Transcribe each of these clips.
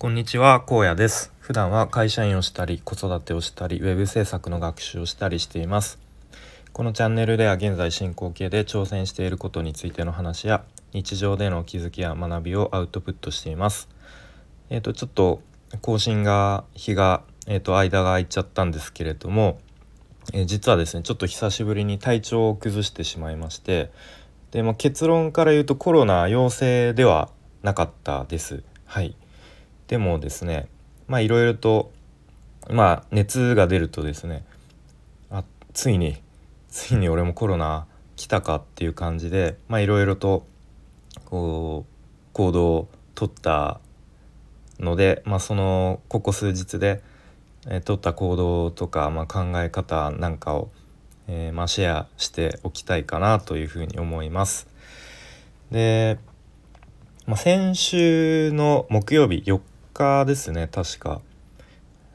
こんにちは、荒野です。普段は会社員をしたり、子育てをしたり、ウェブ制作の学習をしたりしています。このチャンネルでは現在進行形で挑戦していることについての話や、日常での気づきや学びをアウトプットしています。えっ、と、ちょっと更新が、日が、えっ、と、間が空いちゃったんですけれども、えー実はですね、ちょっと久しぶりに体調を崩してしまいまして、で、まあ、結論から言うとコロナ陽性ではなかったです。はい。でもですねまあいろいろとまあ熱が出るとですねあついについに俺もコロナ来たかっていう感じでまあいろいろとこう行動を取ったのでまあそのここ数日で、えー取った行動とか、まあ、考え方なんかを、えーまあ、シェアしておきたいかなというふうに思います。でまあ、先週の木曜日4日ですね確か。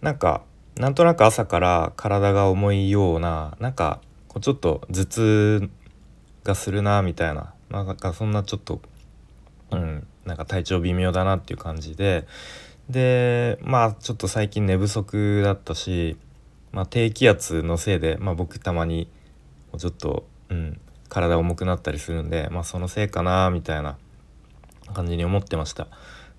なんかなんとなく朝から体が重いようななんかこうちょっと頭痛がするなみたいななんかそんなちょっとうんなんか体調微妙だなっていう感じで。でまあちょっと最近寝不足だったし、まあ、低気圧のせいで、まあ、僕たまにちょっと、うん、体重くなったりするんで、まあ、そのせいかなみたいな感じに思ってました。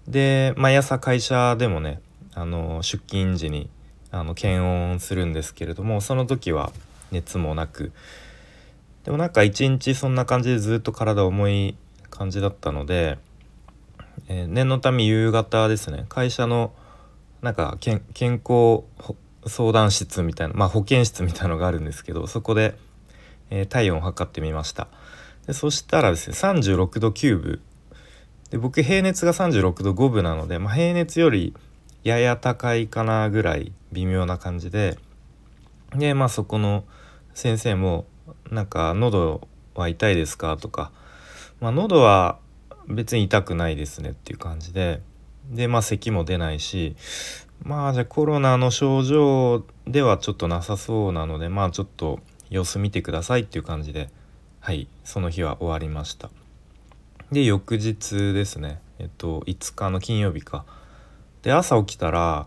で毎朝会社でもねあの出勤時にあの検温するんですけれどもその時は熱もなくでもなんか一日そんな感じでずっと体重い感じだったので、えー念のため夕方ですね会社のなんか健康相談室みたいなまあ保健室みたいなのがあるんですけどそこで、えー体温を測ってみました。でそしたらですね36度9分で僕平熱が36度5分なので、まあ、平熱よりやや高いかなぐらい微妙な感じででまあそこの先生もなんか喉は痛いですか？とか、まあ、喉は別に痛くないですねっていう感じででまあ咳も出ないしまあじゃあコロナの症状ではちょっとなさそうなのでまあちょっと様子見てくださいっていう感じではいその日は終わりました。で翌日ですね。えっと5日の金曜日か。で朝起きたら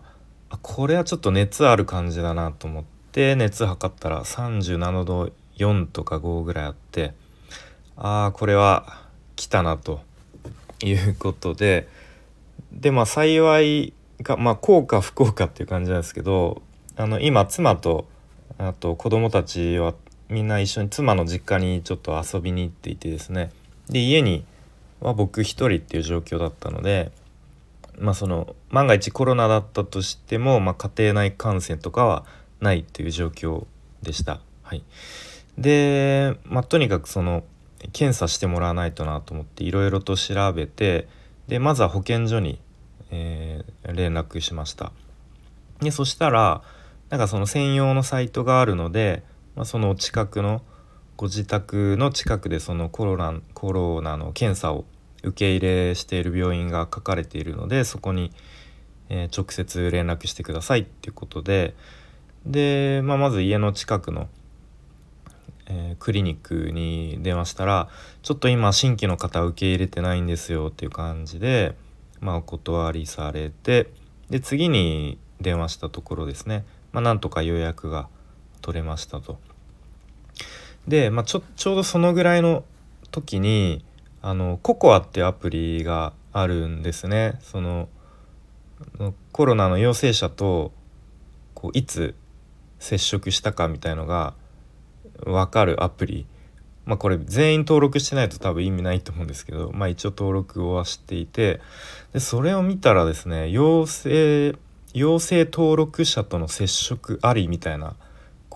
あこれはちょっと熱ある感じだなと思って熱測ったら37度4とか5ぐらいあってああこれは来たなということで。でまあ幸いかまあ幸か不幸かっていう感じなんですけどあの今妻とあと子供たちはみんな一緒に妻の実家にちょっと遊びに行っていてですね。で家には僕一人っていう状況だったのでまあその万が一コロナだったとしても、まあ、家庭内感染とかはないっていう状況でした。はい、で、まあ、とにかくその検査してもらわないとなと思っていろいろと調べてでまずは保健所に、えー連絡しました。でそしたらなんかその専用のサイトがあるので、まあ、その近くのご自宅の近くでそのコロナコロナの検査を受け入れしている病院が書かれているのでそこに、えー直接連絡してくださいっていうことでで、まあ、まず家の近くの、えークリニックに電話したら「ちょっと今新規の方受け入れてないんですよ」っていう感じで、まあ、お断りされてで次に電話したところですね、まあ、なんとか予約が取れましたと。で、まあ、ちょちょうどそのぐらいの時にあのココアっていうアプリがあるんですね。そのコロナの陽性者とこういつ接触したかみたいのが分かるアプリまあこれ全員登録してないと多分意味ないと思うんですけどまあ一応登録をはしていてでそれを見たらですね陽性陽性登録者との接触ありみたいな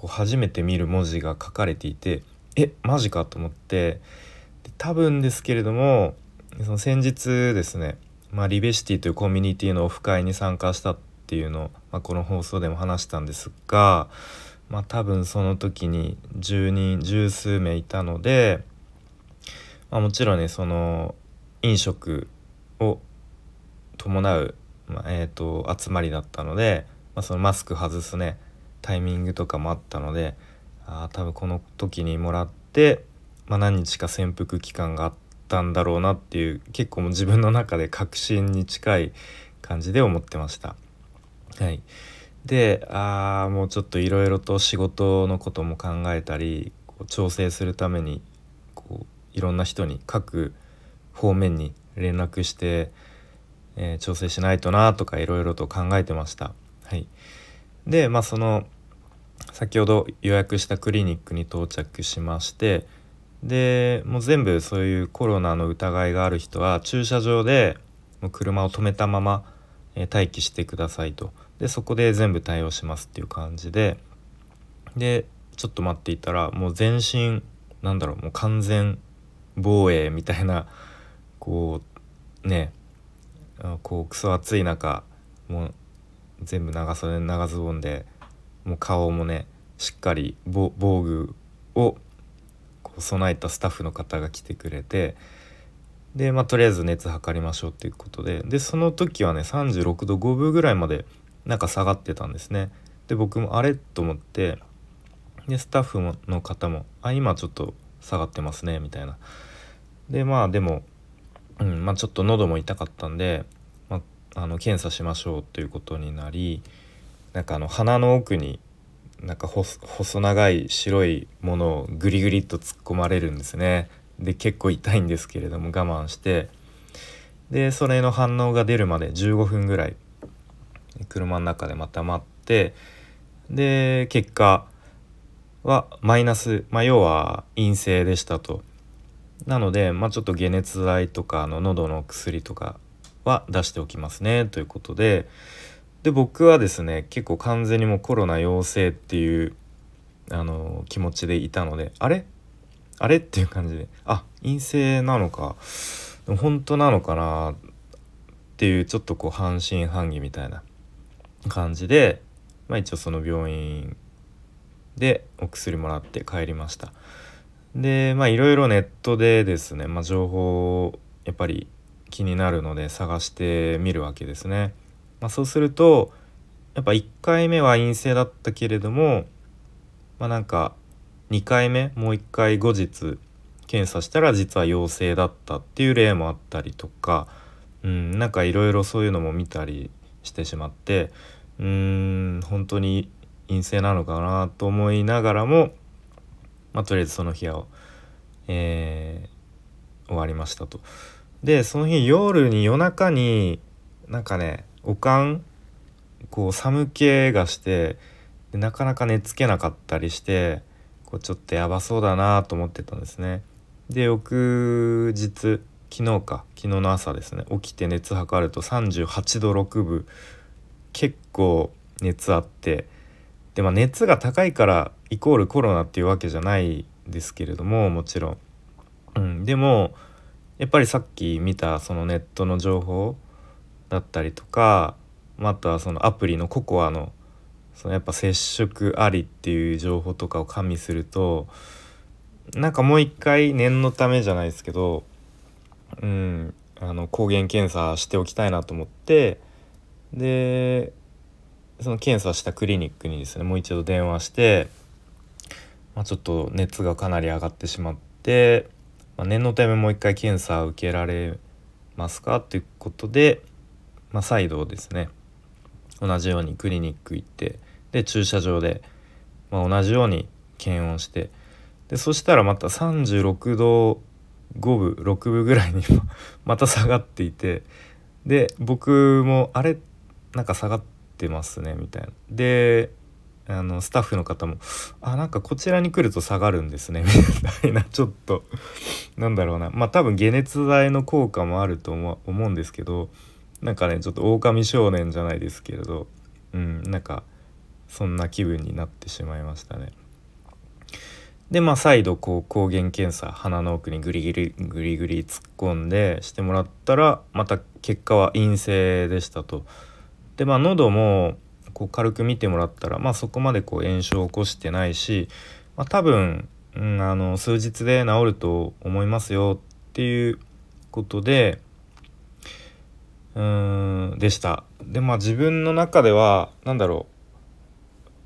こう初めて見る文字が書かれていてえマジかと思って多分ですけれどもその先日ですね、まあ、リベシティというコミュニティのオフ会に参加したっていうのを、まあ、この放送でも話したんですが、まあ、多分その時に10人十数名いたので、まあ、もちろんねその飲食を伴う、まあえー、と集まりだったので、まあ、そのマスク外すねタイミングとかもあったのであ多分この時にもらって、まあ、何日か潜伏期間があったんだろうなっていう結構もう自分の中で確信に近い感じで思ってました。はい、であもうちょっといろいろと仕事のことも考えたりこう調整するためにこういろんな人に各方面に連絡して、えー、調整しないとなとかいろいろと考えてました。はい、でまあその先ほど予約したクリニックに到着しましてでもう全部そういうコロナの疑いがある人は駐車場でもう車を止めたまま、待機してくださいと。でそこで全部対応しますっていう感じで。でちょっと待っていたらもう全身なんだろうもう完全防衛みたいなこうねこうクソ暑い中もう全部長袖長ズボンでもう顔もねしっかり防具をこう備えたスタッフの方が来てくれてでまあとりあえず熱測りましょうっていうことででその時はね36度5分ぐらいまでなんか下がってたんですね。で僕もあれと思ってでスタッフの方も「あ今ちょっと下がってますね」みたいな。でまあでも、うんまあ、ちょっと喉も痛かったんで、あ、の検査しましょうということになりなんかあの鼻の奥になんか細長い白いものをグリグリっと突っ込まれるんですね。で結構痛いんですけれども我慢してでそれの反応が出るまで15分ぐらい車の中でまた待ってで結果はマイナス、まあ、要は陰性でしたと。なので、まあ、ちょっと解熱剤とかの喉の薬とかは出しておきますね。ということで。で僕はですね結構完全にもうコロナ陽性っていうあの気持ちでいたのであれ？あれ？っていう感じで。あ陰性なのか。本当なのかなっていうちょっとこう半信半疑みたいな感じで、まあ、一応その病院でお薬もらって帰りました。でまあいろいろネットでですね、まあ、情報をやっぱり気になるので探してみるわけですね。まあ、そうするとやっぱ1回目は陰性だったけれどもまあなんか2回目もう1回後日検査したら実は陽性だったっていう例もあったりとか、うん、なんかいろいろそういうのも見たりしてしまってうーん本当に陰性なのかなと思いながらも、まあ、とりあえずその日は、えー、終わりましたと。でその日夜に夜中になんかねおかんこう寒気がしてなかなか寝つけなかったりしてこうちょっとやばそうだなと思ってたんですね。で翌日昨日か昨日の朝ですね起きて熱測ると38度6分結構熱あってでまあ熱が高いからイコールコロナっていうわけじゃないですけれどももちろん、うん、でもやっぱりさっき見たそのネットの情報だったりとかあとはそのアプリのココアのそのやっぱ接触ありっていう情報とかを加味するとなんかもう一回念のためじゃないですけどうんあの抗原検査しておきたいなと思ってでその検査したクリニックにですねもう一度電話して、まあ、ちょっと熱がかなり上がってしまって、まあ、念のためもう一回検査を受けられますかということで、まあ、再度ですね同じようにクリニック行ってで駐車場で、まあ、同じように検温してでそしたらまた36度5分6分ぐらいに また下がっていてで僕もあれなんか下がってますねみたいな。であのスタッフの方も「あなんかこちらに来ると下がるんですね」みたいなちょっとなんだろうなまあ多分解熱剤の効果もあると思うんですけどなんかねちょっと狼少年じゃないですけれどうんなんかそんな気分になってしまいましたね。でまあ再度こう抗原検査鼻の奥にグリグリグリグリ突っ込んでしてもらったらまた結果は陰性でしたと。でまあ喉もこう軽く見てもらったら、まあ、そこまでこう炎症を起こしてないし、まあ、多分、うん、あの数日で治ると思いますよっていうことでうんでした。でまあ自分の中では何だろ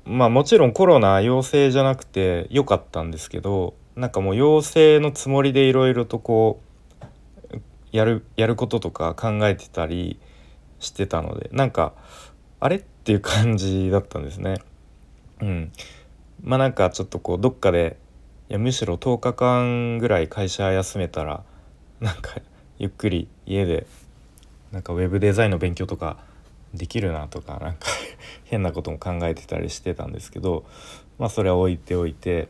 うまあもちろんコロナ陽性じゃなくて良かったんですけどなんかもう陽性のつもりでいろいろとこうやるやることとか考えてたりしてたのでなんかあれっていう感じだったんですね。うん、まあなんかちょっとこうどっかでいやむしろ10日間ぐらい会社休めたらなんかゆっくり家でなんかウェブデザインの勉強とかできるなとかなんか変なことも考えてたりしてたんですけどまあそれは置いておいて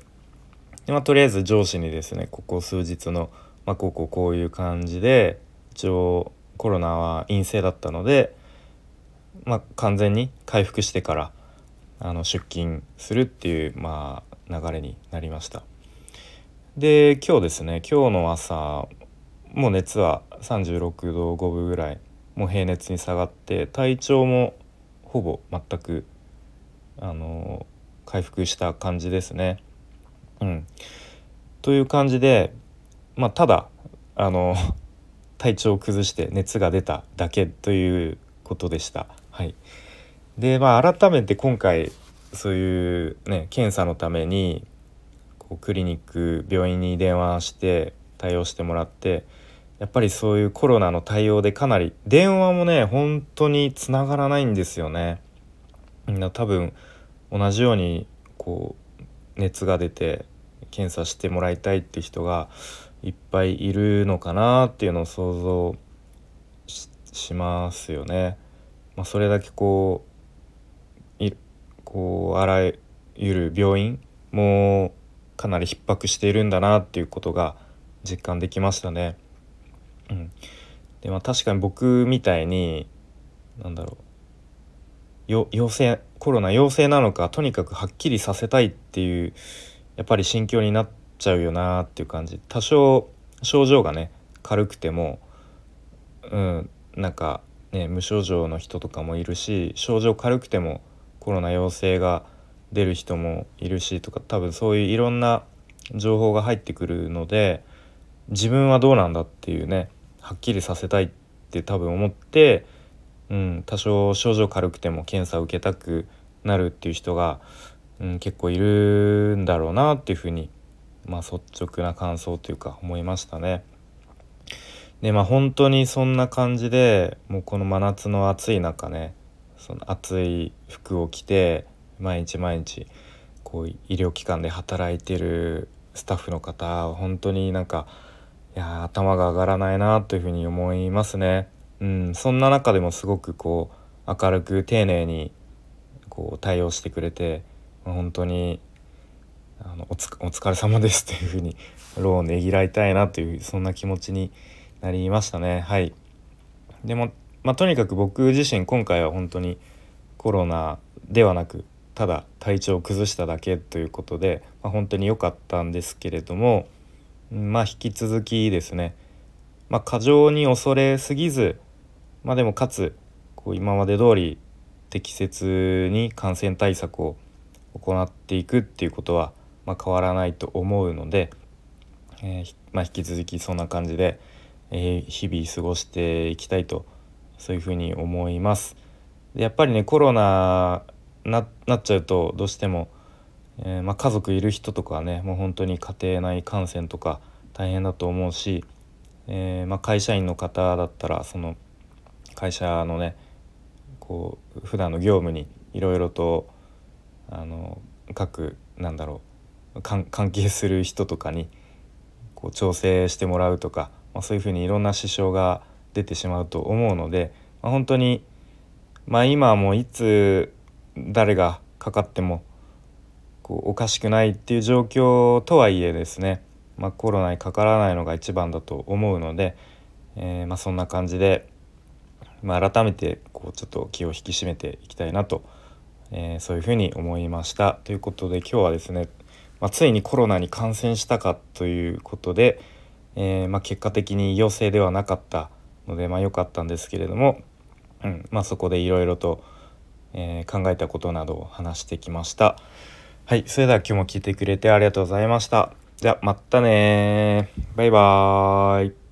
で、まあ、とりあえず上司にですねここ数日の、まあ、こうこうこういう感じで一応コロナは陰性だったので、まあ、完全に回復してからあの出勤するっていう、まあ、流れになりました。で今日ですね今日の朝もう熱は36度5分ぐらいもう平熱に下がって体調もほぼ全くあの回復した感じですね。うん、という感じで、まあ、ただあの 体調を崩して熱が出ただけということでした。はい、でまあ改めて今回そういうね検査のためにこうクリニック病院に電話して対応してもらってやっぱりそういうコロナの対応でかなり電話もね本当につながらないんですよね。みんな多分同じようにこう熱が出て検査してもらいたいって人がいっぱいいるのかなっていうのを想像しますよね。まあ、それだけこういこうあらゆる病院もかなり逼迫しているんだなっていうことが実感できましたね。うん、でまあ確かに僕みたいに何だろうよ陽性コロナ陽性なのかとにかくはっきりさせたいっていうやっぱり心境になっちゃうよなっていう感じ多少症状がね軽くてもうんなんかね無症状の人とかもいるし症状軽くてもコロナ陽性が出る人もいるしとか多分そういういろんな情報が入ってくるので自分はどうなんだっていうねはっきりさせたいって多分思って、うん、多少症状軽くても検査を受けたくなるっていう人が、うん、結構いるんだろうなっていうふうに、まあ、率直な感想というか思いましたね。でまあ本当にそんな感じでもうこの真夏の暑い中ねその暑い服を着て毎日毎日こう医療機関で働いてるスタッフの方本当になんかいや頭が上がらないなというふうに思いますね。うん、そんな中でもすごくこう明るく丁寧にこう対応してくれて本当にあのおつお疲れ様ですというふうに労をねぎらいたいなというそんな気持ちになりましたね。はい。でも、まあ、とにかく僕自身今回は本当にコロナではなくただ体調を崩しただけということで、まあ、本当に良かったんですけれどもまあ引き続きですね、まあ、過剰に恐れすぎず、まあ、でもかつこう今まで通り適切に感染対策を行っていくっていうことは、まあ、変わらないと思うので、えー、まあ、引き続きそんな感じで、えー、日々過ごしていきたいとそういうふうに思います。やっぱりねコロナななっちゃうとどうしてもえー、まあ、家族いる人とかねもう本当に家庭内感染とか大変だと思うし、えー、まあ、会社員の方だったらその会社のねこう普段の業務にいろいろとあの各なんだろう関係する人とかにこう調整してもらうとか、まあ、そういうふうにいろんな支障が出てしまうと思うので、まあ、本当に、まあ、今はもういつ誰がかかってもこうおかしくないっていう状況とはいえですね、まあ、コロナにかからないのが一番だと思うので、えー、まあ、そんな感じで、まあ、改めてこうちょっと気を引き締めていきたいなと、えー、そういうふうに思いました。ということで今日はですね、まついにコロナに感染したかということで、えー、ま結果的に陽性ではなかったのでまあ良かったんですけれども、うんまあ、そこでいろいろと、え考えたことなどを話してきました。はい、それでは今日も聞いてくれてありがとうございました。じゃ、またねバイバーイ。